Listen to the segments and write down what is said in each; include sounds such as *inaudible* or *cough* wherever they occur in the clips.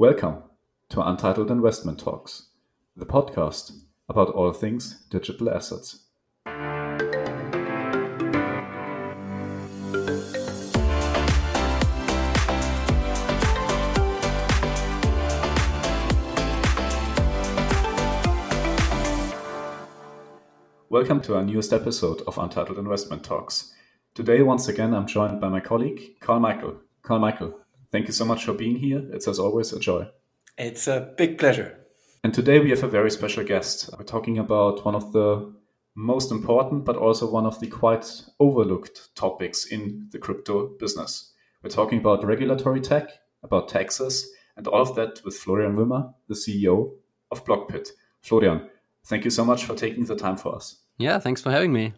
Welcome to Untitled Investment Talks, the podcast about all things digital assets. Welcome to our newest episode of Untitled Investment Talks. Today, once again, I'm joined by my colleague, Carl Michael. Carl Michael, thank you so much for being here. It's as always a joy. It's a big pleasure. And today we have a very special guest. We're talking about one of the most important, but also one of the quite overlooked topics in the crypto business. We're talking about regulatory tech, about taxes, and all of that with Florian Wimmer, the CEO of Blockpit. Florian, thank you so much for taking the time for us. Yeah, thanks for having me.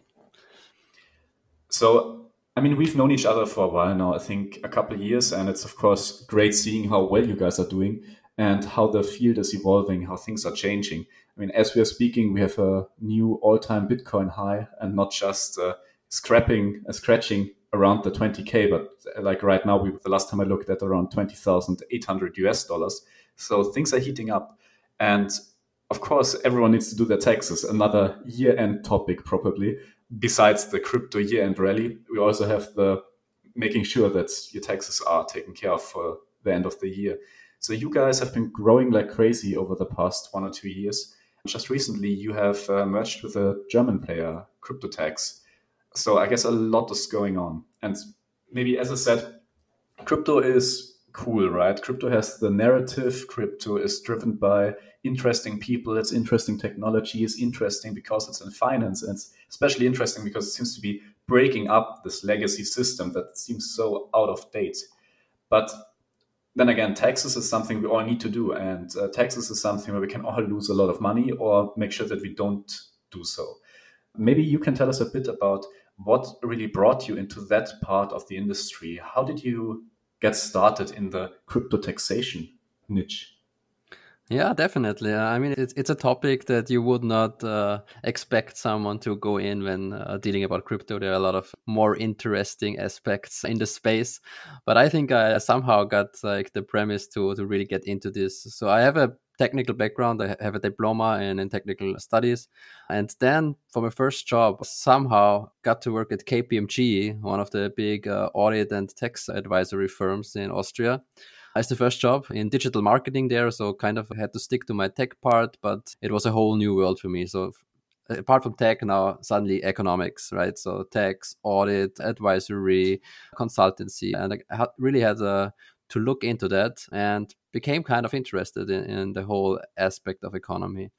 So, I mean, we've known each other for a while now, I think a couple years, and it's of course great seeing how well you guys are doing and how the field is evolving, how things are changing. I mean, as we are speaking, we have a new all time Bitcoin high and not just uh, scrapping, uh, scratching around the 20K, but uh, like right now, we, the last time I looked at around 20,800 US dollars. So things are heating up. And of course, everyone needs to do their taxes. Another year-end topic, probably. Besides the crypto year-end rally, we also have the making sure that your taxes are taken care of for the end of the year. So you guys have been growing like crazy over the past one or two years. Just recently, you have uh, merged with a German player, CryptoTax. So I guess a lot is going on. And maybe, as I said, crypto is cool, right? Crypto has the narrative. Crypto is driven by interesting people. It's interesting technology. It's interesting because it's in finance. And it's especially interesting because it seems to be breaking up this legacy system that seems so out of date. But then again, taxes is something we all need to do. And uh, taxes is something where we can all lose a lot of money or make sure that we don't do so. Maybe you can tell us a bit about what really brought you into that part of the industry. How did you get started in the crypto taxation niche? Yeah, definitely. I mean, it's, it's a topic that you would not uh, expect someone to go in when uh, dealing about crypto. There are a lot of more interesting aspects in the space, but I think I somehow got like the premise to to really get into this. So I have a technical background. I have a diploma in, in technical studies, and then for my first job, somehow got to work at KPMG, one of the big uh, audit and tax advisory firms in Austria as the first job in digital marketing there. So kind of had to stick to my tech part, but it was a whole new world for me. So apart from tech now suddenly economics right so tax audit advisory consultancy and i really had a, to look into that and became kind of interested in, in the whole aspect of economy.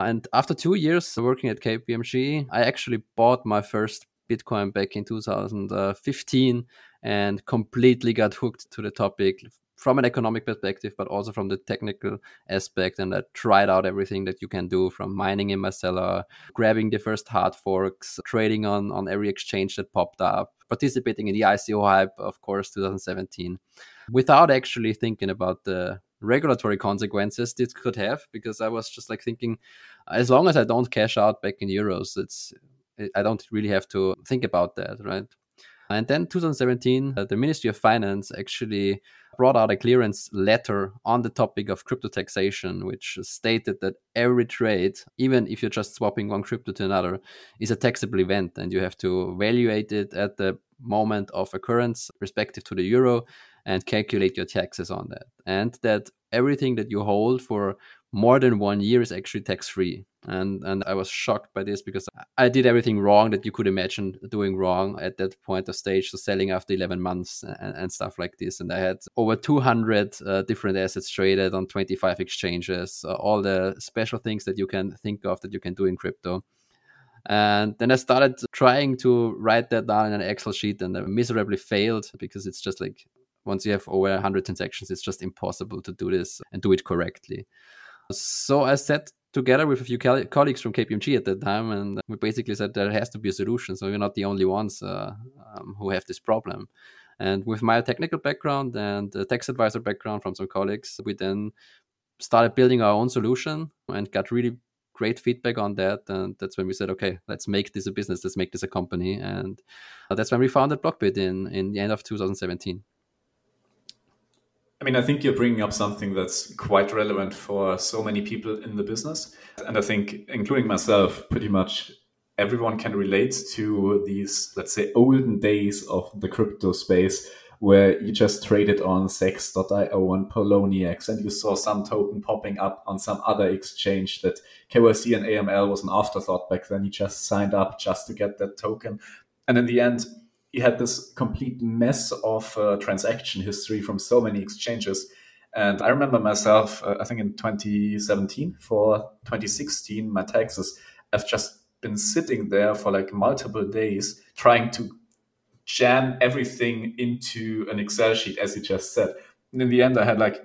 And after two years working at kpmg i actually bought my first bitcoin back in 2015 and completely got hooked to the topic from an economic perspective, but also from the technical aspect. And I tried out everything that you can do from mining in Marcella, grabbing the first hard forks, trading on, on every exchange that popped up, participating in the ICO hype, of course, 2017, without actually thinking about the regulatory consequences this could have, because I was just like thinking, as long as I don't cash out back in euros, it's I don't really have to think about that, right? And then 2017, uh, the Ministry of Finance actually brought out a clearance letter on the topic of crypto taxation, which stated that every trade, even if you're just swapping one crypto to another, is a taxable event and you have to evaluate it at the moment of occurrence respective to the euro and calculate your taxes on that. And that everything that you hold for more than one year is actually tax free. And and I was shocked by this because I did everything wrong that you could imagine doing wrong at that point of stage, so selling after 11 months and, and stuff like this. And I had over 200 uh, different assets traded on 25 exchanges, uh, all the special things that you can think of that you can do in crypto. And then I started trying to write that down in an Excel sheet and I miserably failed because it's just like once you have over 100 transactions, it's just impossible to do this and do it correctly. So I sat together with a few colleagues from KPMG at that time, and we basically said there has to be a solution. So we're not the only ones uh, um, who have this problem. And with my technical background and tax advisor background from some colleagues, we then started building our own solution and got really great feedback on that. And that's when we said, okay, let's make this a business, let's make this a company. And that's when we founded Blockpit in, in the end of 2017. I mean, I think you're bringing up something that's quite relevant for so many people in the business. And I think, including myself, pretty much everyone can relate to these, let's say, olden days of the crypto space where you just traded on CEX.io and Poloniex and you saw some token popping up on some other exchange that KYC and AML was an afterthought back then. You just signed up just to get that token. And in the end, you had this complete mess of uh, transaction history from so many exchanges. And I remember myself, uh, I think in 2017 for 2016, my taxes, I've just been sitting there for like multiple days trying to jam everything into an Excel sheet, as you just said. And in the end, I had like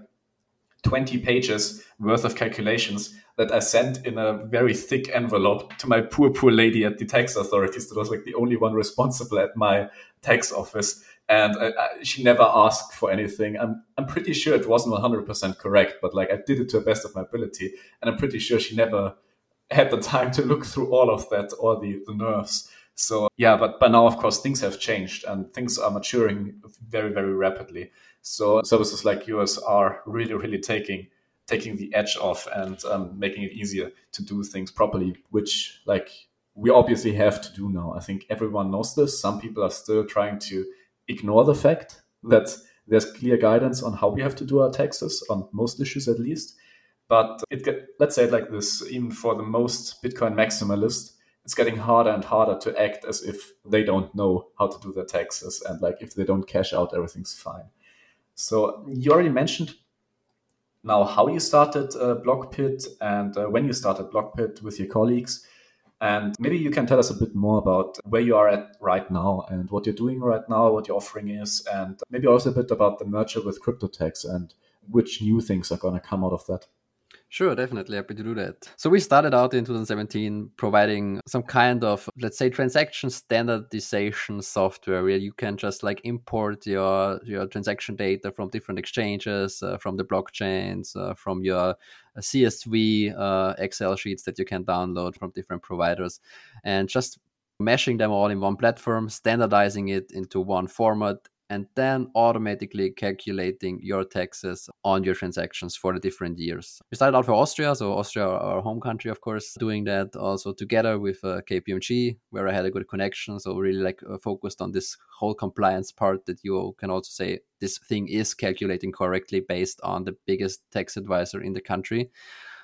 20 pages worth of calculations that I sent in a very thick envelope to my poor, poor lady at the tax authorities. That was like the only one responsible at my tax office. And I, I, she never asked for anything. I'm, I'm pretty sure it wasn't 100% correct, but like I did it to the best of my ability. And I'm pretty sure she never had the time to look through all of that or the, the nerves. So yeah, but by now, of course, things have changed and things are maturing very, very rapidly. So services like yours are really, really taking taking the edge off and um, making it easier to do things properly, which like we obviously have to do now. I think everyone knows this. Some people are still trying to ignore the fact that there's clear guidance on how we have to do our taxes on most issues at least. But it get, let's say it like this, even for the most Bitcoin maximalist, it's getting harder and harder to act as if they don't know how to do their taxes and like if they don't cash out, everything's fine. So you already mentioned now how you started uh, Blockpit and uh, when you started Blockpit with your colleagues. And maybe you can tell us a bit more about where you are at right now and what you're doing right now, what your offering is, and maybe also a bit about the merger with CryptoTax and which new things are going to come out of that. Sure, definitely happy to do that. So we started out in 2017 providing some kind of, let's say, transaction standardization software where you can just like import your your transaction data from different exchanges, uh, from the blockchains, uh, from your uh, CSV uh, Excel sheets that you can download from different providers, and just meshing them all in one platform, standardizing it into one format and then automatically calculating your taxes on your transactions for the different years. We started out for Austria, so Austria, our home country, of course, doing that also together with uh, KPMG, where I had a good connection. So really like uh, focused on this whole compliance part that you can also say this thing is calculating correctly based on the biggest tax advisor in the country.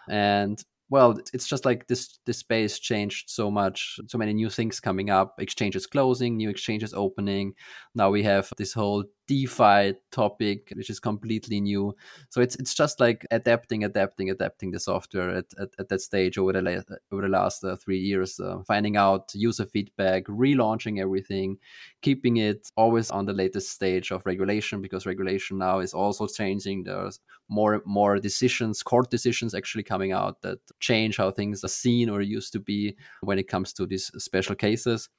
And well it's just like this this space changed so much so many new things coming up exchanges closing new exchanges opening now we have this whole DeFi topic, which is completely new. So it's it's just like adapting, adapting, adapting the software at, at, at that stage over the la- over the last uh, three years, uh, finding out user feedback, relaunching everything, keeping it always on the latest stage of regulation because regulation now is also changing. There's more more decisions, court decisions actually coming out that change how things are seen or used to be when it comes to these special cases.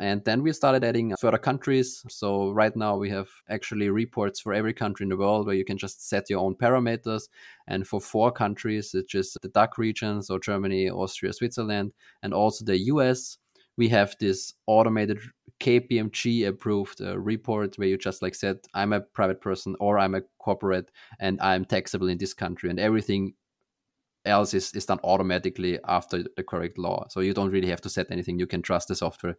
And then we started adding further countries. So right now we have actually reports for every country in the world where you can just set your own parameters. And for four countries, which is the DACH region, so Germany, Austria, Switzerland, and also the US, we have this automated KPMG approved uh, report where you just like said, I'm a private person or I'm a corporate and I'm taxable in this country and everything else is, is done automatically after the correct law. So you don't really have to set anything. You can trust the software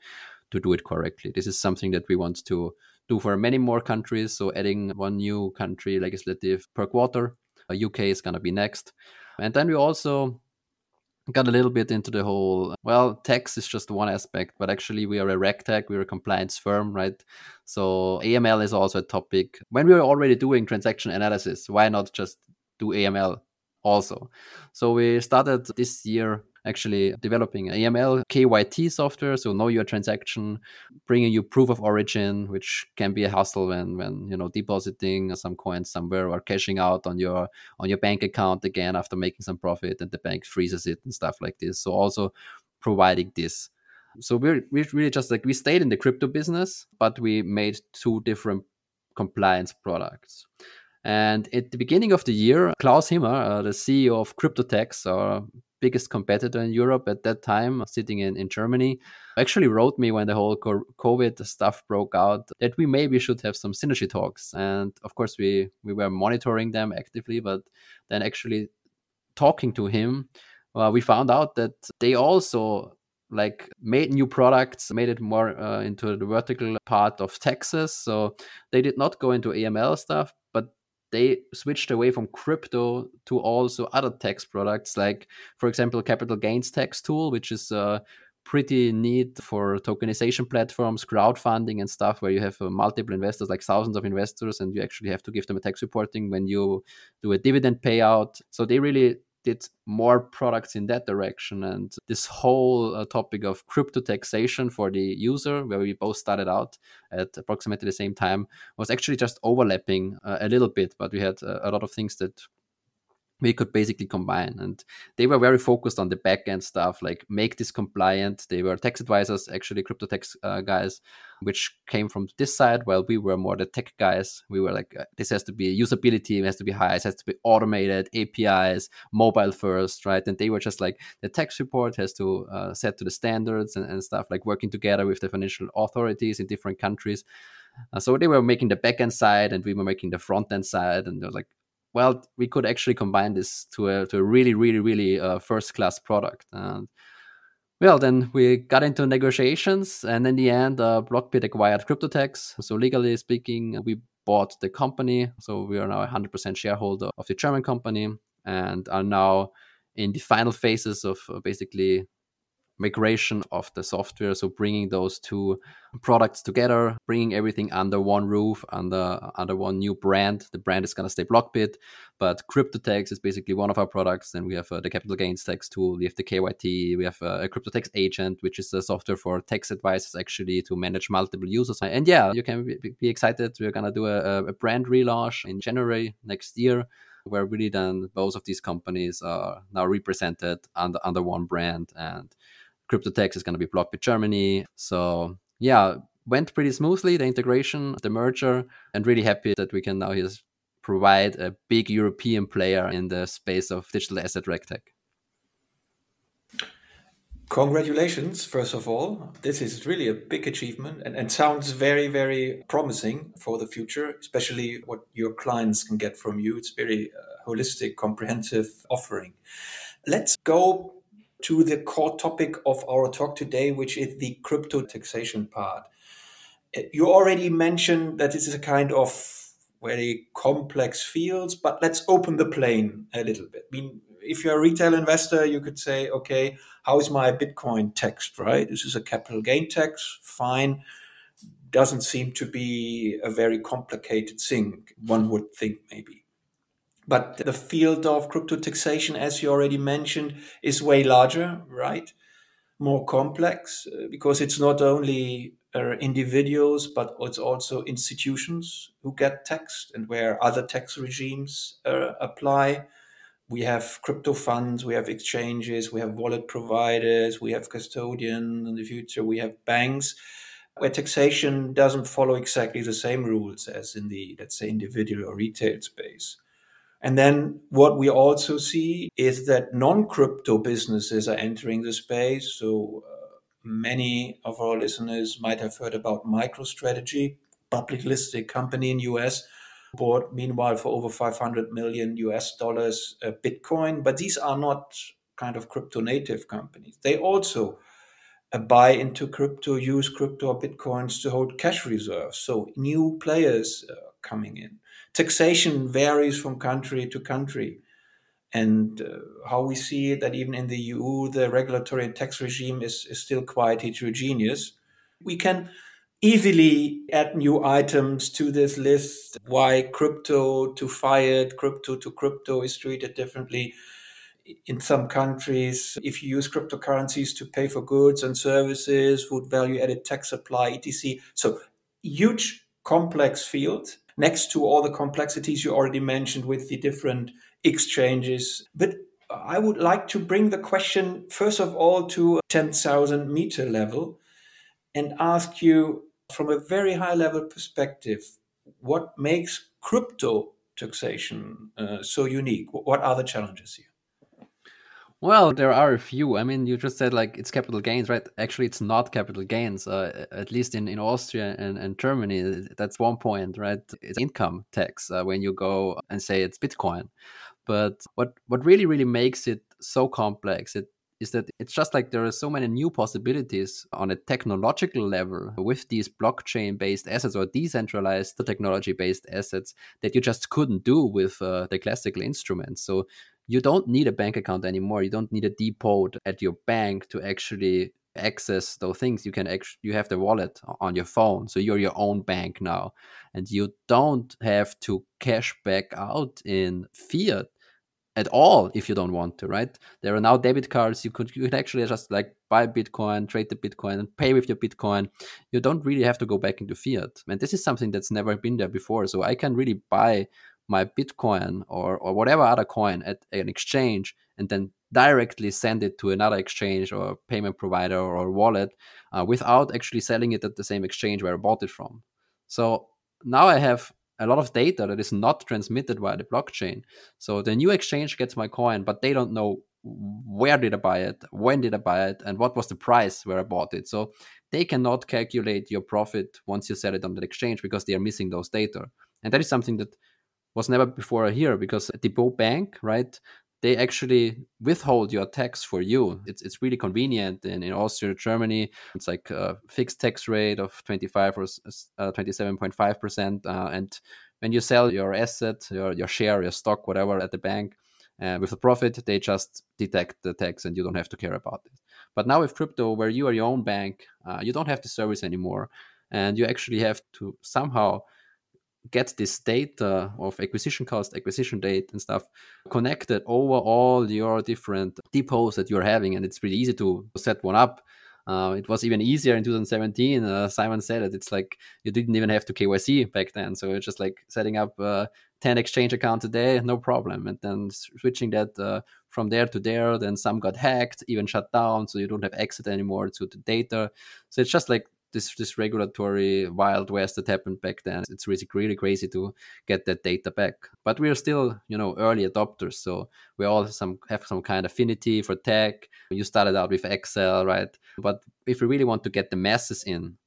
to do it correctly. This is something that we want to do for many more countries. So adding one new country legislative per quarter. UK uh, is going to be next. And then we also got a little bit into the whole well tax is just one aspect but actually we are a regtech we're a compliance firm right so aml is also a topic when we were already doing transaction analysis why not just do aml also. So we started this year actually developing AML KYT software, so know your transaction, bringing you proof of origin, which can be a hassle when when you know depositing some coins somewhere or cashing out on your on your bank account again after making some profit and the bank freezes it and stuff like this. So also providing this. So we're we're really just like we stayed in the crypto business, but we made two different compliance products. And at the beginning of the year, Klaus Himmer, uh, the CEO of CryptoTax, our biggest competitor in Europe at that time, sitting in, in Germany, actually wrote me when the whole COVID stuff broke out that we maybe should have some synergy talks. And of course, we, we were monitoring them actively, but then actually talking to him, uh, we found out that they also like made new products made it more uh, into the vertical part of taxes so they did not go into aml stuff they switched away from crypto to also other tax products like for example capital gains tax tool which is uh, pretty neat for tokenization platforms crowdfunding and stuff where you have uh, multiple investors like thousands of investors and you actually have to give them a tax reporting when you do a dividend payout. So they really did more products in that direction. And this whole uh, topic of crypto taxation for the user, where we both started out at approximately the same time, was actually just overlapping uh, a little bit. But we had uh, a lot of things that we could basically combine. And they were very focused on the back end stuff, like make this compliant. They were tax advisors, actually crypto tax uh, guys, which came from this side, while we were more the tech guys. We were like, uh, this has to be usability, it has to be high, it has to be automated, APIs, mobile first, right? And they were just like, the tax report has to uh, set to the standards and, and stuff, like working together with the financial authorities in different countries. Uh, so they were making the backend side and we were making the front end side. And they were like, well, we could actually combine this to a to a really, really, really uh, first class product. And well, then we got into negotiations, and in the end, uh, Blockpit acquired CryptoTax. So legally speaking, we bought the company. So we are now a hundred percent shareholder of the German company, and are now in the final phases of uh, basically migration of the software. So bringing those two products together, bringing everything under one roof, under under one new brand. The brand is going to stay Blockpit, but CryptoTax is basically one of our products. Then we have uh, the capital gains tax tool, we have the KYT, we have uh, a CryptoTax agent, which is a software for tax advisors actually to manage multiple users. And yeah, you can be, be excited. We're going to do a, a brand relaunch in January next year where really then both of these companies are now represented under under one brand and CryptoTax is going to be Blockpit Germany. So yeah, went pretty smoothly the integration, the merger, and really happy that we can now just provide a big European player in the space of digital asset regtech. Congratulations, first of all. This is really a big achievement and, and sounds very, very promising for the future, especially what your clients can get from you. It's very uh, holistic, comprehensive offering. Let's go to the core topic of our talk today, which is the crypto taxation part. Uh, you already mentioned that this is a kind of very complex field, but let's open the plane a little bit. I mean, if you're a retail investor, you could say, okay, how is my Bitcoin taxed, right? This is a capital gain tax, fine. Doesn't seem to be a very complicated thing, one would think maybe. But the field of crypto taxation, as you already mentioned, is way larger, right? More complex uh, because it's not only uh, individuals, but it's also institutions who get taxed and where other tax regimes uh, apply. We have crypto funds, we have exchanges, we have wallet providers, we have custodians. In the future, we have banks where taxation doesn't follow exactly the same rules as in the, let's say, individual or retail space. And then what we also see is that non crypto businesses are entering the space. So uh, many of our listeners might have heard about MicroStrategy, public listed company in US, bought meanwhile for over 500 million US dollars uh, Bitcoin. But these are not kind of crypto native companies. They also uh, buy into crypto, use crypto or Bitcoins to hold cash reserves. So new players uh, coming in taxation varies from country to country. And uh, how we see it, that even in the EU, the regulatory tax regime is, is still quite heterogeneous. We can easily add new items to this list. Why crypto to fiat, crypto to crypto is treated differently in some countries. If you use cryptocurrencies to pay for goods and services, would value added tax apply, etc. So huge complex field next to all the complexities you already mentioned with the different exchanges. But I would like to bring the question, first of all, to 10,000 meter level and ask you from a very high level perspective what makes crypto taxation uh, so unique? What are the challenges here? Well, there are a few. I mean, you just said like it's capital gains, right? Actually, it's not capital gains. Uh, at least in, in Austria and, and Germany, that's one point, right? It's income tax uh, when you go and say it's Bitcoin. But what what really really makes it so complex it is that it's just like there are so many new possibilities on a technological level with these blockchain based assets or decentralized technology based assets that you just couldn't do with uh, the classical instruments. So you don't need a bank account anymore. You don't need a depot at your bank to actually access those things. You can actually you have the wallet on your phone, so you're your own bank now, and you don't have to cash back out in fiat at all if you don't want to, right? There are now debit cards. You could you could actually just like buy Bitcoin, trade the Bitcoin, and pay with your Bitcoin. You don't really have to go back into fiat. And this is something that's never been there before. So I can really buy my Bitcoin or, or whatever other coin at an exchange and then directly send it to another exchange or payment provider or wallet uh, without actually selling it at the same exchange where I bought it from. So now I have a lot of data that is not transmitted via the blockchain. So the new exchange gets my coin, but they don't know where did I buy it, when did I buy it, and what was the price where I bought it. So they cannot calculate your profit once you sell it on the exchange because they are missing those data. And that is something that was never before here because Depot Bank, right? They actually withhold your tax for you. It's it's really convenient. And in Austria, Germany, it's like a fixed tax rate of 25 or uh, 27.5 percent. Uh, and when you sell your asset, your your share, your stock, whatever, at the bank, uh, with a profit, they just deduct the tax, and you don't have to care about it. But now with crypto, where you are your own bank, uh, you don't have the service anymore, and you actually have to somehow get this data of acquisition cost, acquisition date, and stuff connected over all your different depots that you're having. And it's pretty easy to set one up. Uh, it was even easier in 2017. Uh, Simon said it. It's like you didn't even have to KYC back then. So it's just like setting up uh, 10 exchange accounts a day, no problem. And then switching that uh, from there to there. Then some got hacked, even shut down. So you don't have access anymore to the data. So it's just like this this regulatory wild west that happened back then. It's really really crazy to get that data back. But we're still you know early adopters, so we all some have some kind of affinity for tech. You started out with Excel, right? But if we really want to get the masses in,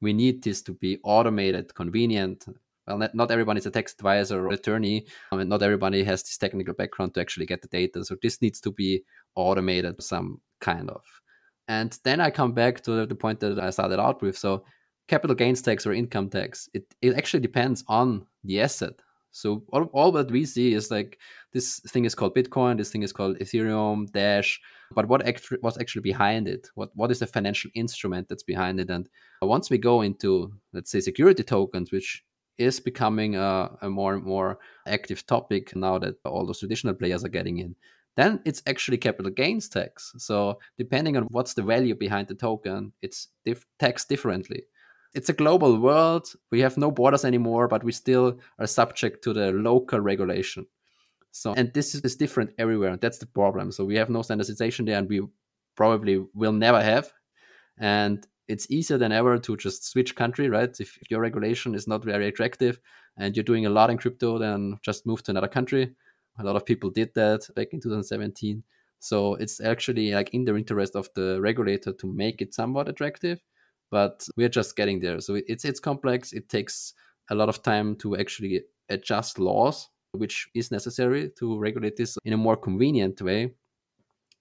we need this to be automated, convenient. Well, not, not everyone is a tax advisor or attorney, um, and not everybody has this technical background to actually get the data. So this needs to be automated some kind of. And then I come back to the point that I started out with. So capital gains tax or income tax, it, it actually depends on the asset. So all, all that we see is like this thing is called Bitcoin, this thing is called Ethereum, Dash, but what actually what's actually behind it? What what is the financial instrument that's behind it? And once we go into let's say security tokens, which is becoming a, a more and more active topic now that all those traditional players are getting in then it's actually capital gains tax. So depending on what's the value behind the token, it's taxed differently. It's a global world. We have no borders anymore, but we still are subject to the local regulation. So, and this is different everywhere. That's the problem. So we have no standardization there, and we probably will never have. And it's easier than ever to just switch country, right? If your regulation is not very attractive and you're doing a lot in crypto, then just move to another country a lot of people did that back in 2017. So it's actually like in the interest of the regulator to make it somewhat attractive, but we're just getting there. So it's it's complex. It takes a lot of time to actually adjust laws, which is necessary to regulate this in a more convenient way.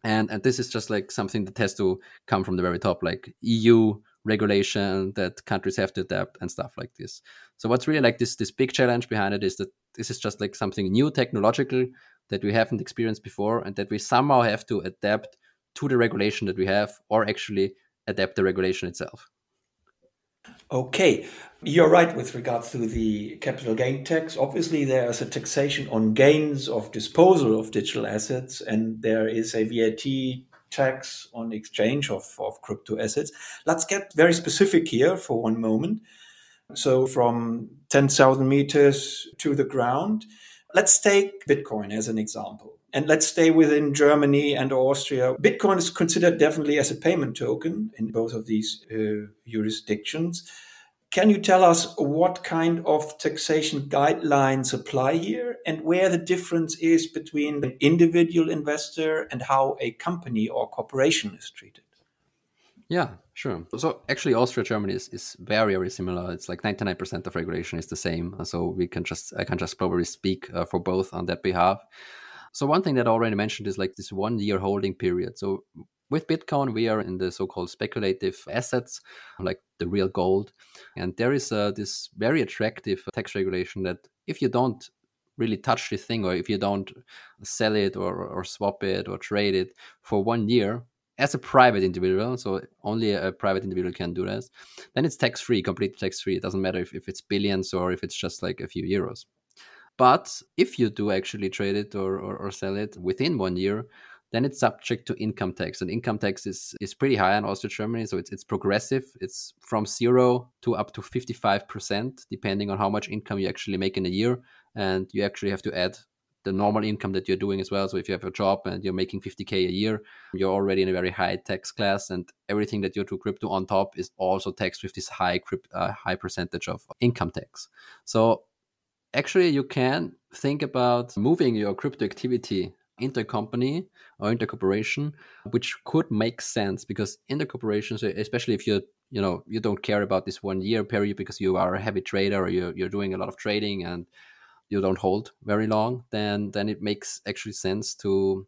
And and this is just like something that has to come from the very top, like EU regulation that countries have to adapt and stuff like this. So what's really like this this big challenge behind it is that this is just like something new technological that we haven't experienced before and that we somehow have to adapt to the regulation that we have or actually adapt the regulation itself. Okay, you're right with regards to the capital gain tax. Obviously, there is a taxation on gains of disposal of digital assets, and there is a VAT tax on exchange of, of crypto assets. Let's get very specific here for one moment. So, from 10,000 meters to the ground, let's take Bitcoin as an example. And let's stay within Germany and Austria. Bitcoin is considered definitely as a payment token in both of these uh, jurisdictions. Can you tell us what kind of taxation guidelines apply here and where the difference is between an individual investor and how a company or corporation is treated? Yeah, sure. So actually, Austria, Germany is, is very, very similar. It's like 99% of regulation is the same. So we can just, I can just probably speak uh, for both on that behalf. So one thing that I already mentioned is like this one year holding period. So with Bitcoin, we are in the so-called speculative assets, like the real gold, and there is uh, this very attractive tax regulation that if you don't really touch the thing, or if you don't sell it or, or swap it or trade it for one year as a private individual, so only a private individual can do this, then it's tax free, completely tax free. It doesn't matter if, if it's billions or if it's just like a few euros. But if you do actually trade it or, or, or sell it within one year, then it's subject to income tax. And income tax is, is pretty high in Austria, Germany. So it's, it's progressive. It's from zero to up to 55%, depending on how much income you actually make in a year. And you actually have to add the normal income that you're doing as well. So if you have a job and you're making 50K a year, you're already in a very high tax class. And everything that you do crypto on top is also taxed with this high, uh, high percentage of income tax. So actually you can think about moving your crypto activity into a company or a which could make sense because in the corporations, especially if you you know you don't care about this one year period because you are a heavy trader or you're, you're doing a lot of trading and you don't hold very long, then then it makes actually sense to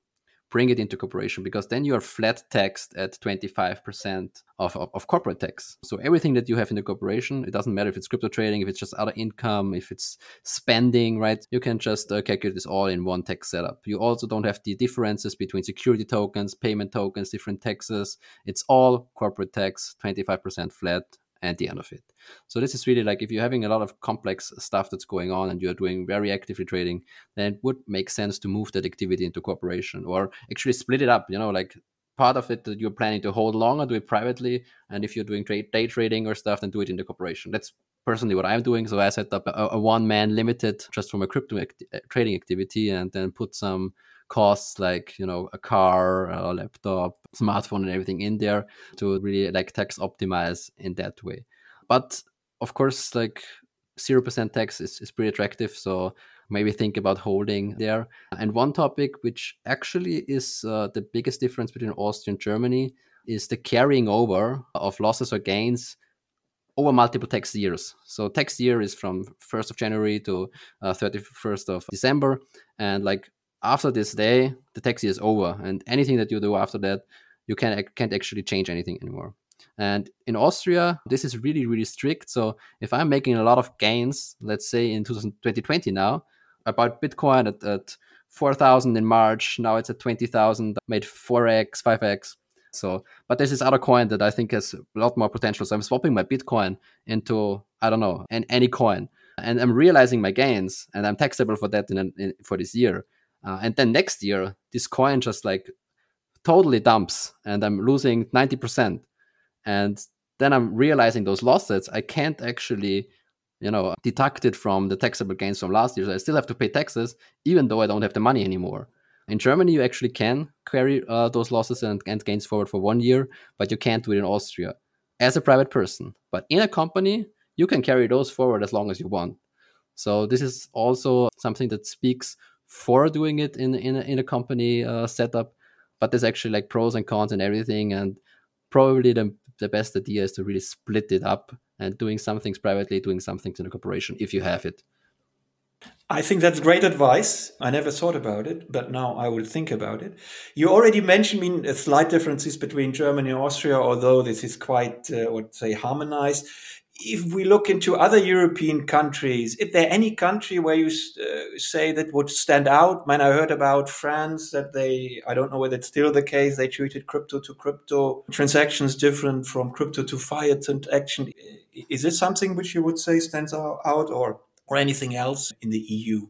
bring it into corporation because then you are flat taxed at 25% of, of, of, corporate tax. So everything that you have in the corporation, it doesn't matter if it's crypto trading, if it's just other income, if it's spending, right? You can just uh, calculate this all in one tax setup. You also don't have the differences between security tokens, payment tokens, different taxes. It's all corporate tax, 25% flat at the end of it. So this is really like if you're having a lot of complex stuff that's going on and you're doing very actively trading, then it would make sense to move that activity into corporation or actually split it up. You know, like part of it that you're planning to hold longer, do it privately, and if you're doing trade day trading or stuff, then do it in the corporation. That's personally what I'm doing. So I set up a, a one man limited just from a crypto act- uh, trading activity, and then put some costs like you know a car a laptop smartphone and everything in there to really like tax optimize in that way but of course like 0% tax is, is pretty attractive so maybe think about holding there and one topic which actually is uh, the biggest difference between austria and germany is the carrying over of losses or gains over multiple tax years. So tax year is from 1st of January to uh, 31st of December, and like after this day, the tax is over, and anything that you do after that, you can can't actually change anything anymore. And in Austria, this is really really strict. So if I'm making a lot of gains, let's say in 2020 now, about Bitcoin at, at 4,000 in March, now it's at 20,000, made 4x, 5x. So, but there's this other coin that I think has a lot more potential. So I'm swapping my Bitcoin into I don't know, and any coin, and I'm realizing my gains, and I'm taxable for that in, in for this year. Uh, and then next year, this coin just like totally dumps and I'm losing 90%. And then I'm realizing those losses, I can't actually, you know, deduct it from the taxable gains from last year. So I still have to pay taxes, even though I don't have the money anymore. In Germany, you actually can carry uh, those losses and, and gains forward for one year, but you can't do it in Austria as a private person. But in a company, you can carry those forward as long as you want. So this is also something that speaks for doing it in in a, in a company uh, setup but there's actually like pros and cons and everything and probably the, the best idea is to really split it up and doing some things privately doing some things in a corporation if you have it I think that's great advice. I never thought about it, but now I will think about it. You already mentioned I mean, slight differences between Germany and Austria, although this is quite, uh, what say, harmonized if we look into other European countries, is there any country where you uh, say that would stand out? Man, I heard about France that they, I don't know whether it's still the case, they treated crypto to crypto transactions different from crypto to fiat transaction. Is this something which you would say stands out or, or anything else in the EU?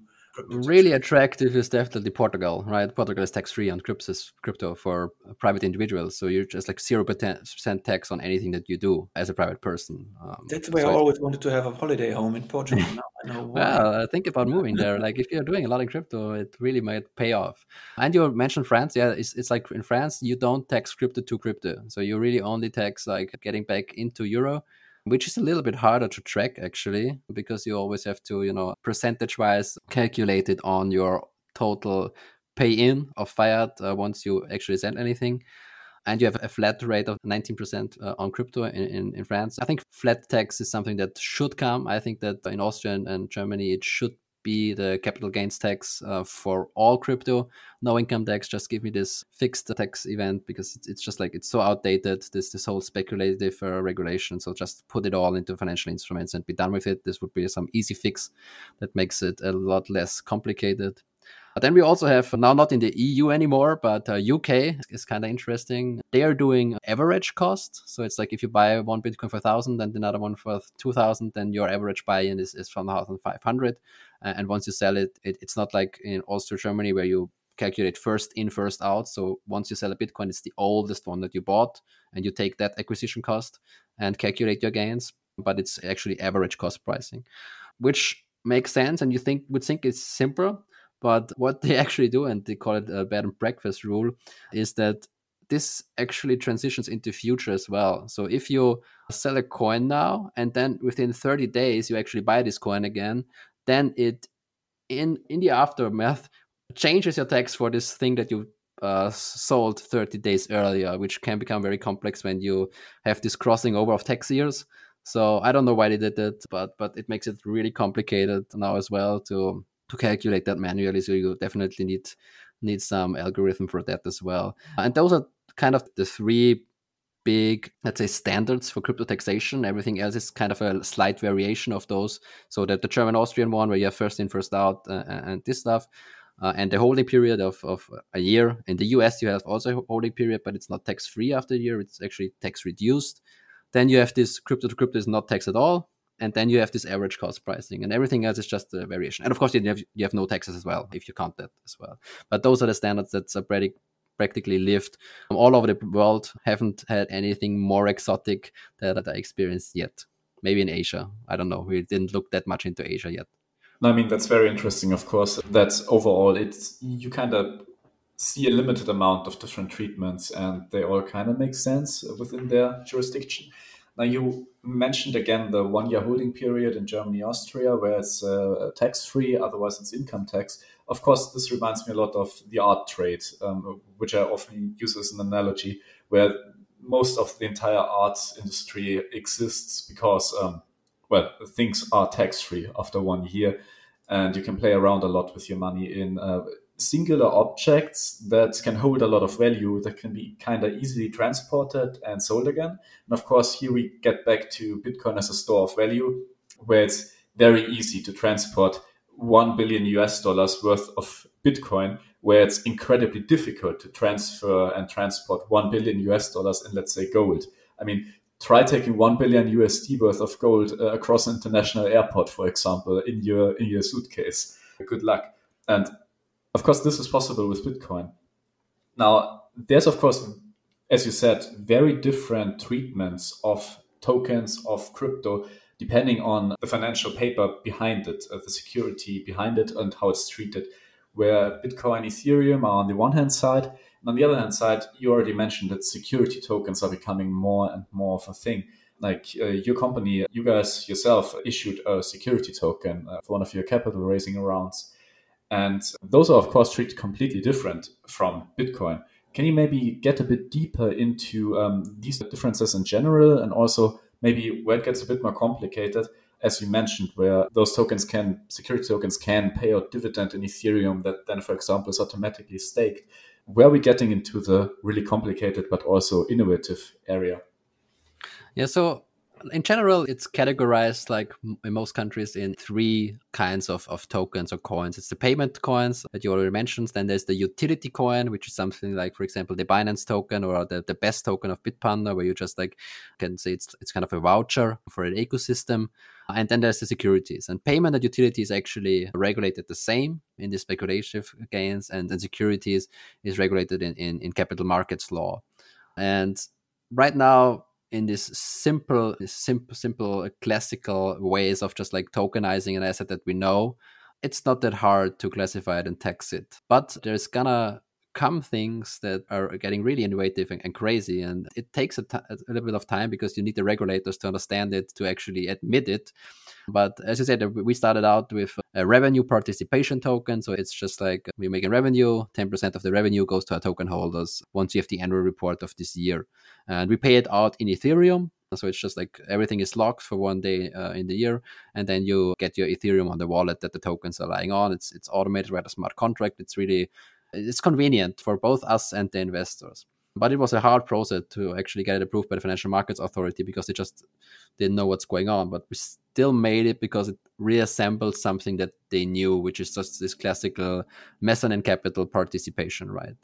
Really attractive is definitely Portugal, right? Portugal is tax free on crypto for private individuals, so you're just like zero percent tax on anything that you do as a private person. Um, That's why so I always wanted to have a holiday home in Portugal. *laughs* now I know why. well, think about moving there. Like if you're doing a lot in crypto, it really might pay off. And you mentioned France, yeah, it's, it's like in France you don't tax crypto to crypto, so you really only tax like getting back into euro which is a little bit harder to track actually, because you always have to, you know, percentage wise calculate it on your total pay in of fiat uh, once you actually send anything. And you have a flat rate of 19% uh, on crypto in, in, in, France. I think flat tax is something that should come. I think that in Austria and Germany, it should be the capital gains tax uh, for all crypto. No income tax. Just give me this fixed tax event because it's, it's just like it's so outdated. This this whole speculative uh, regulation. So just put it all into financial instruments and be done with it. This would be some easy fix that makes it a lot less complicated. But then we also have now not in the EU anymore, but uh, UK is kind of interesting. They are doing average cost, so it's like if you buy one Bitcoin for thousand and another one for two thousand, then your average buy-in is is one thousand five hundred. And once you sell it, it, it's not like in Austria, Germany, where you calculate first in, first out. So once you sell a Bitcoin, it's the oldest one that you bought, and you take that acquisition cost and calculate your gains. But it's actually average cost pricing, which makes sense, and you think would think it's simple. But what they *laughs* actually do, and they call it a bed and breakfast rule, is that this actually transitions into future as well. So if you sell a coin now and then within 30 days you actually buy this coin again, then it in in the aftermath changes your tax for this thing that you uh, sold 30 days earlier, which can become very complex when you have this crossing over of tax years. So I don't know why they did it, but but it makes it really complicated now as well to to calculate that manually. So you definitely need need some algorithm for that as well. And those are kind of the three big, let's say, standards for crypto taxation. Everything else is kind of a slight variation of those. So that the German Austrian one, where you have first in, first out, uh, and this stuff. Uh, and the holding period of, of a year. In the US, you have also holding period, but it's not tax free after a year. It's actually tax reduced. Then you have this crypto to crypto is not taxed at all. And then you have this average cost pricing, and everything else is just a variation. And of course, you have, you have no taxes as well if you count that as well. But those are the standards that's are pretty practically lived all over the world. Haven't had anything more exotic that, I experienced yet. Maybe in Asia. I don't know. We didn't look that much into Asia yet. I mean that's very interesting. Of course, that's overall. It's you kind of see a limited amount of different treatments, and they all kind of make sense within their jurisdiction. Now, you mentioned again the one year holding period in Germany, Austria, where it's uh, tax free, otherwise, it's income tax. Of course, this reminds me a lot of the art trade, um, which I often use as an analogy, where most of the entire art industry exists because, um, well, things are tax free after one year, and you can play around a lot with your money in uh, singular objects that can hold a lot of value that can be kind of easily transported and sold again. And of course, here we get back to Bitcoin as a store of value, where it's very easy to transport 1 billion US dollars worth of Bitcoin, where it's incredibly difficult to transfer and transport 1 billion US dollars in, let's say, gold. I mean, try taking 1 billion USD worth of gold uh, across an international airport, for example, in your, in your suitcase. Good luck. And of course, this is possible with Bitcoin. Now, there's, of course, as you said, very different treatments of tokens, of crypto, depending on the financial paper behind it, uh, the security behind it, and how it's treated. Where Bitcoin, Ethereum are on the one hand side, and on the other hand side, you already mentioned that security tokens are becoming more and more of a thing. Like uh, your company, you guys yourself issued a security token uh, for one of your capital raising rounds. And those are, of course, treated completely different from Bitcoin. Can you maybe get a bit deeper into um, these differences in general and also maybe where it gets a bit more complicated, as you mentioned, where those tokens can, security tokens can pay out dividend in Ethereum that then, for example, is automatically staked? Where are we getting into the really complicated but also innovative area? Yeah, so in general, it's categorized like in most countries in three kinds of, of tokens or coins. It's the payment coins that you already mentioned. Then there's the utility coin, which is something like, for example, the Binance token or the, the best token of Bitpanda, where you just like can say it's it's kind of a voucher for an ecosystem. And then there's the securities. And payment and utility is actually regulated the same in the speculative gains, and, then securities is regulated in, in, in capital markets law. And right now, in this simple, simple, simple, classical ways of just like tokenizing an asset that we know, it's not that hard to classify it and tax it. But there's gonna come things that are getting really innovative and, and crazy. And it takes a, t- a little bit of time because you need the regulators to understand it, to actually admit it. But as you said, we started out with a revenue participation token. So it's just like we're making revenue, 10% of the revenue goes to our token holders once you have the annual report of this year. And we pay it out in Ethereum. So it's just like everything is locked for one day uh, in the year, and then you get your Ethereum on the wallet that the tokens are lying on. It's it's automated by the smart contract. It's really it's convenient for both us and the investors. But it was a hard process to actually get it approved by the Financial Markets Authority because they just didn't know what's going on. But we still made it because it reassembled something that they knew, which is just this classical mezzanine capital participation, right?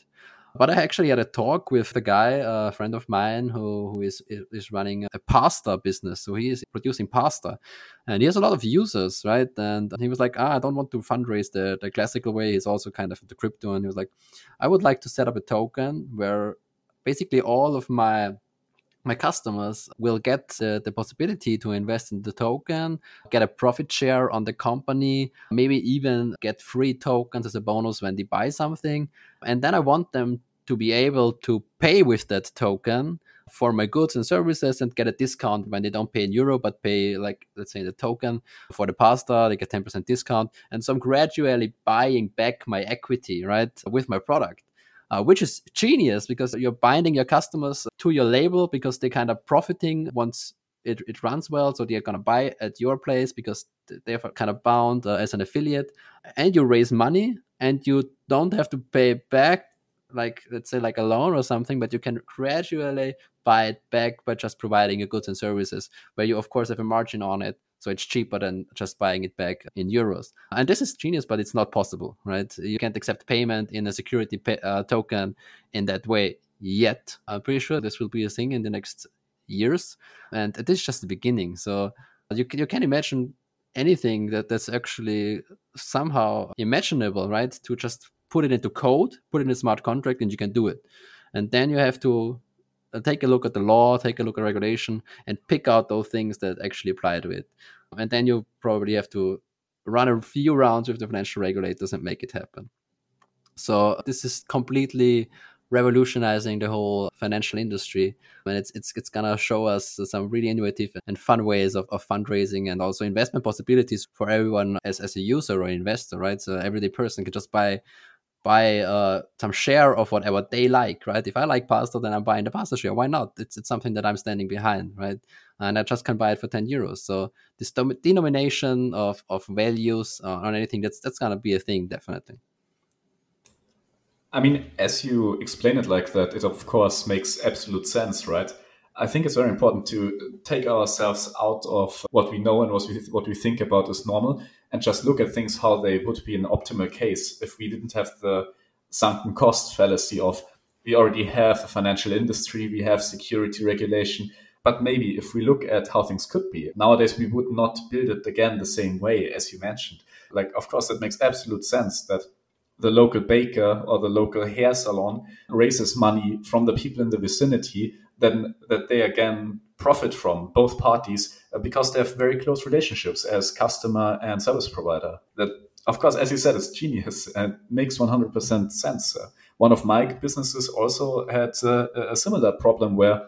But I actually had a talk with a guy, a friend of mine, who, who is is running a pasta business. So he is producing pasta, and he has a lot of users, right? And he was like, ah, I don't want to fundraise the the classical way. He's also kind of into crypto, and he was like, I would like to set up a token where basically all of my my customers will get uh, the possibility to invest in the token, get a profit share on the company, maybe even get free tokens as a bonus when they buy something. And then I want them to be able to pay with that token for my goods and services and get a discount when they don't pay in euro but pay like let's say the token for the pasta they get 10% discount. And so i'm gradually buying back my equity right with my product uh, which is genius because you're binding your customers to your label because they're kind of profiting once it, it runs well. So they're going to buy at your place because they're kind of bound uh, as an affiliate. And you raise money and you don't have to pay back like let's say like a loan or something but you can gradually buy it back by just providing your goods and services where you of course have a margin on it so it's cheaper than just buying it back in euros. And this is genius but it's not possible right? You can't accept payment in a security pay, uh, token in that way yet. I'm pretty sure this will be a thing in the next years and this is just the beginning. So you, you can imagine anything that that's actually somehow imaginable right? To just put it into code, put it in a smart contract, and you can do it. And then you have to uh, take a look at the law, take a look at regulation, and pick out those things that actually apply to it. And then you probably have to run a few rounds with the financial regulators and make it happen. So this is completely revolutionizing the whole financial industry and it's it's it's gonna show us some really innovative and fun ways of, of fundraising and also investment possibilities for everyone as, as a user or investor right so everyday person can just buy buy uh, some share of whatever they like, right? If I like pasta, then I'm buying the pasta share. Why not? It's it's something that I'm standing behind, right? And I just can buy it for ten euros. So this denomination of of values uh, on anything that's that's gonna be a thing, definitely. I mean, as you explain it like that, it of course makes absolute sense, right? I think it's very important to take ourselves out of what we know and what we, what we think about as normal and just look at things how they would be an optimal case if we didn't have the sunken cost fallacy of we already have a financial industry, we have security regulation. But maybe if we look at how things could be, nowadays we would not build it again the same way as you mentioned. Like, of course, it makes absolute sense that the local baker or the local hair salon raises money from the people in the vicinity then that they again profit from both parties uh, because they have very close relationships as customer and service provider. That of course as you said is genius and makes 100% sense uh, one of my businesses also had uh, a similar problem where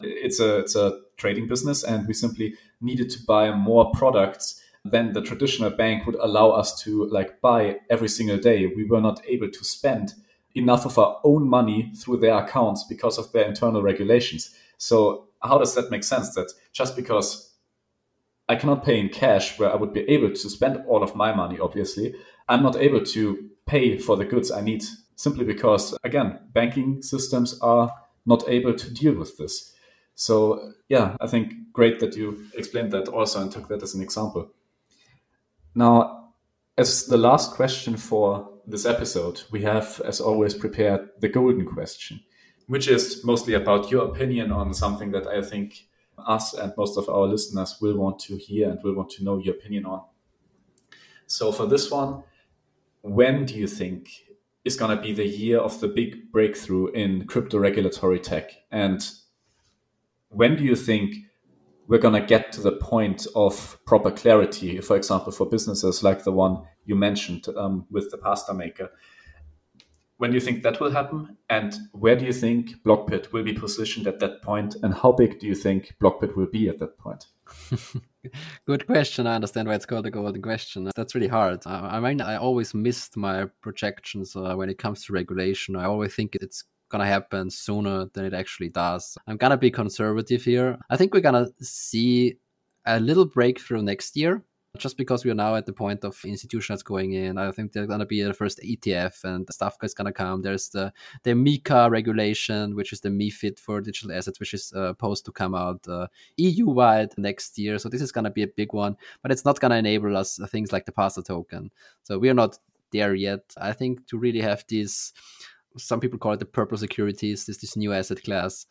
it's a it's a trading business and we simply needed to buy more products than the traditional bank would allow us to like buy every single day. We were not able to spend enough of our own money through their accounts because of their internal regulations. So how does that make sense? That just because I cannot pay in cash where I would be able to spend all of my money, obviously, I'm not able to pay for the goods I need simply because, again, banking systems are not able to deal with this. So, yeah, I think great that you explained that also and took that as an example. Now, as the last question for this episode, we have, as always, prepared the golden question, which is mostly about your opinion on something that I think us and most of our listeners will want to hear and will want to know your opinion on. So, for this one, when do you think is going to be the year of the big breakthrough in crypto regulatory tech? And when do you think we're going to get to the point of proper clarity, for example, for businesses like the one you mentioned um, with the pasta maker. when do you think that will happen? And where do you think Blockpit will be positioned at that point? And how big do you think Blockpit will be at that point? *laughs* Good question. I understand why it's called the golden question. That's really hard. I, I mean, I always missed my projections uh, when it comes to regulation. I always think it's gonna happen sooner than it actually does. I'm gonna be conservative here. I think we're gonna see a little breakthrough next year just because we are now at the point of institutions going in, I think there's gonna be the first ETF and stuff is gonna come. There's the the MiCA regulation, which is the MiFID for digital assets, which is uh, supposed to come out uh, EU wide next year. So this is gonna be a big one, but it's not gonna enable us uh, things like the PASA token. So we are not there yet. I think to really have these, some people call it the purple securities, this this new asset class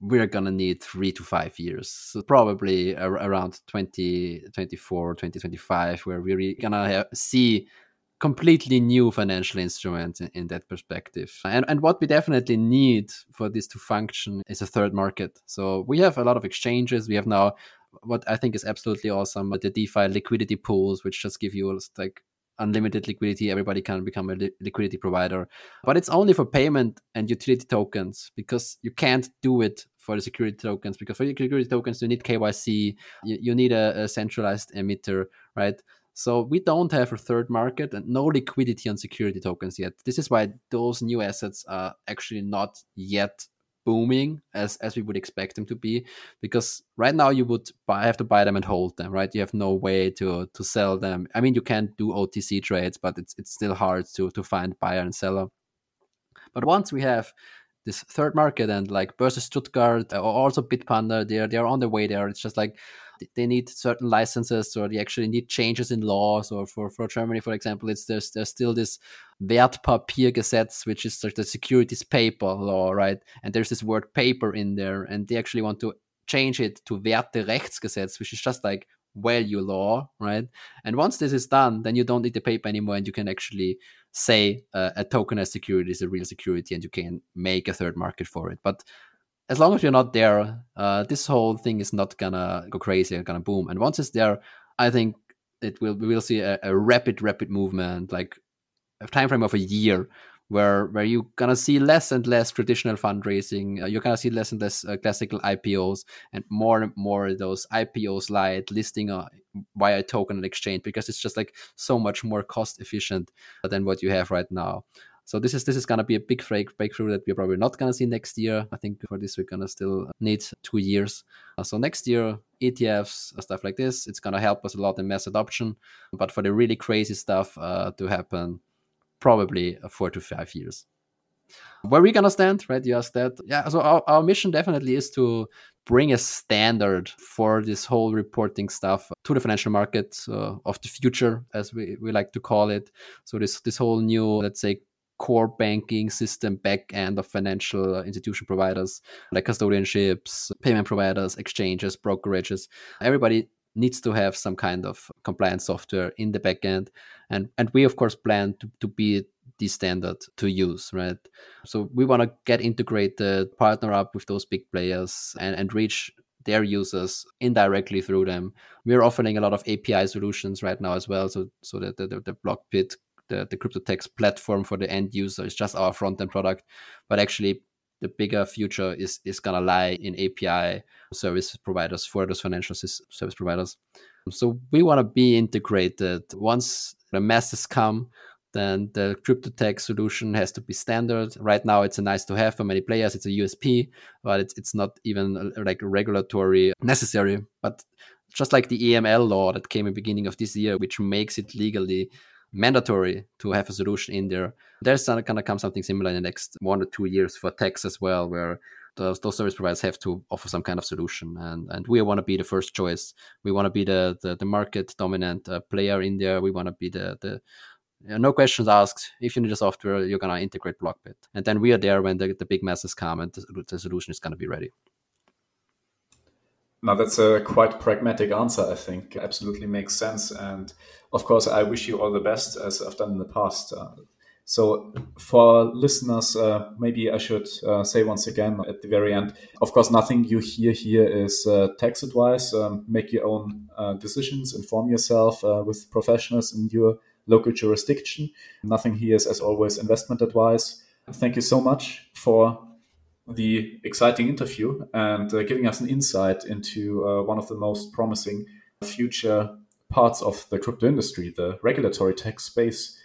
we're gonna need three to five years. So probably around 2024 2025 where we're really gonna see completely new financial instruments in, in, that perspective. And, and what we definitely need for this to function is a third market. So we have a lot of exchanges. We have now what i think is absolutely awesome the defi liquidity pools which just give you like unlimited liquidity. Everybody can become a li- liquidity provider, but it's only for payment and utility tokens because you can't do it for the security tokens because for the security tokens you need KYC, you, you need a, a centralized emitter, right? So we don't have a third market and no liquidity on security tokens yet. This is why those new assets are actually not yet booming as as we would expect them to be because right now you would buy, have to buy them and hold them right? You have no way to to sell them. I mean you can do otc trades but it's it's still hard to to find buyer and seller. But once we have this third market and like Börse Stuttgart or also Bitpanda, they're they're on the way there. It's just like they need certain licenses or they actually need changes in laws or for, for Germany, for example, it's there's there's still this Wertpapiergesetz, which is like the securities paper law, right? And there's this word paper in there, and they actually want to change it to Werterechtsgesetz, which is just like value law, right? And once this is done, then you don't need the paper anymore, and you can actually say uh, a tokenized security is a real security, and you can make a third market for it. But as long as you're not there, uh, this whole thing is not gonna go crazy gonna boom. And once it's there, I think it will we will see a, a rapid, rapid movement, like a time frame of a year, where where you're gonna see less and less traditional fundraising. Uh, you're gonna see less and less uh, classical IPOs, and more and more of those IPOs light listing uh, via token and exchange because it's just like so much more cost efficient than what you have right now. So this is this is gonna be a big breakthrough that we're probably not gonna see next year. I think for this we're gonna still need two years. Uh, so next year ETFs stuff like this, it's gonna help us a lot in mass adoption. But for the really crazy stuff uh, to happen, probably four to five years. Where are we gonna stand, right? You asked that. Yeah. So our, our mission definitely is to bring a standard for this whole reporting stuff to the financial market uh, of the future, as we, we like to call it. So this this whole new, let's say, core banking system back end of financial institution providers like custodianships, payment providers, exchanges, brokerages. Everybody needs to have some kind of compliance software in the back end. And, and we, of course, plan to, to be the standard to use, right? So we want to get integrated, partner up with those big players and, and reach their users indirectly through them. We're offering a lot of API solutions right now as well. So so that the, the, the Blockpit the, the CryptoTax platform for the end user is just our front end product. But actually, the bigger future is, is going to lie in API service providers for those financial service providers. So we want to be integrated. Once the masses come, then the CryptoTax solution has to be standard. Right now, it's a nice to have for many players. It's a USP, but it's, it's not even uh, like regulatory necessary. But just like the AML law that came in beginning of this year, which makes it legally mandatory to have a solution in there. There's going to come something similar in the next one or two years for tax as well, where those, those service providers have to offer some kind of solution. And and we want to be the first choice. We want to be the, the, the market dominant uh, player in there. We want to be the, the no questions asked. If you need a software, you're going to integrate Blockpit. And then we are there when the, the big masses come and the, the solution is going to be ready. Now, that's a quite pragmatic answer, I think. Absolutely makes sense. And of course, I wish you all the best as I've done in the past. Uh, so, for listeners, uh, maybe I should uh, say once again at the very end of course, nothing you hear here is uh, tax advice. Um, make your own uh, decisions, inform yourself uh, with professionals in your local jurisdiction. Nothing here is, as always, investment advice. thank you so much for the exciting interview and giving us an insight into one of the most promising future parts of the crypto industry, the regulatory tech space.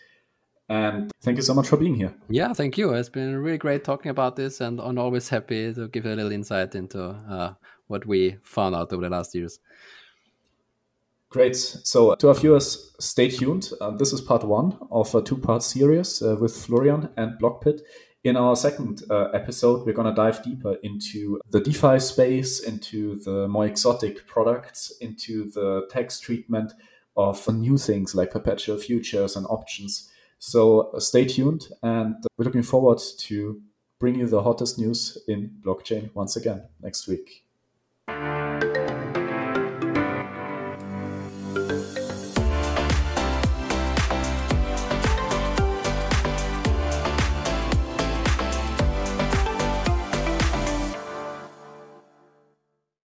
And thank you so much for being here. Yeah, thank you. It's been really great talking about this, and I'm always happy to give a little insight into uh, what we found out over the last years. Great. So, to our viewers, stay tuned. Uh, this is part one of a two part series uh, with Florian and Blockpit. In our second uh, episode, we're going to dive deeper into the DeFi space, into the more exotic products, into the tax treatment of new things like perpetual futures and options. So uh, stay tuned, and we're looking forward to bring you the hottest news in blockchain once again next week.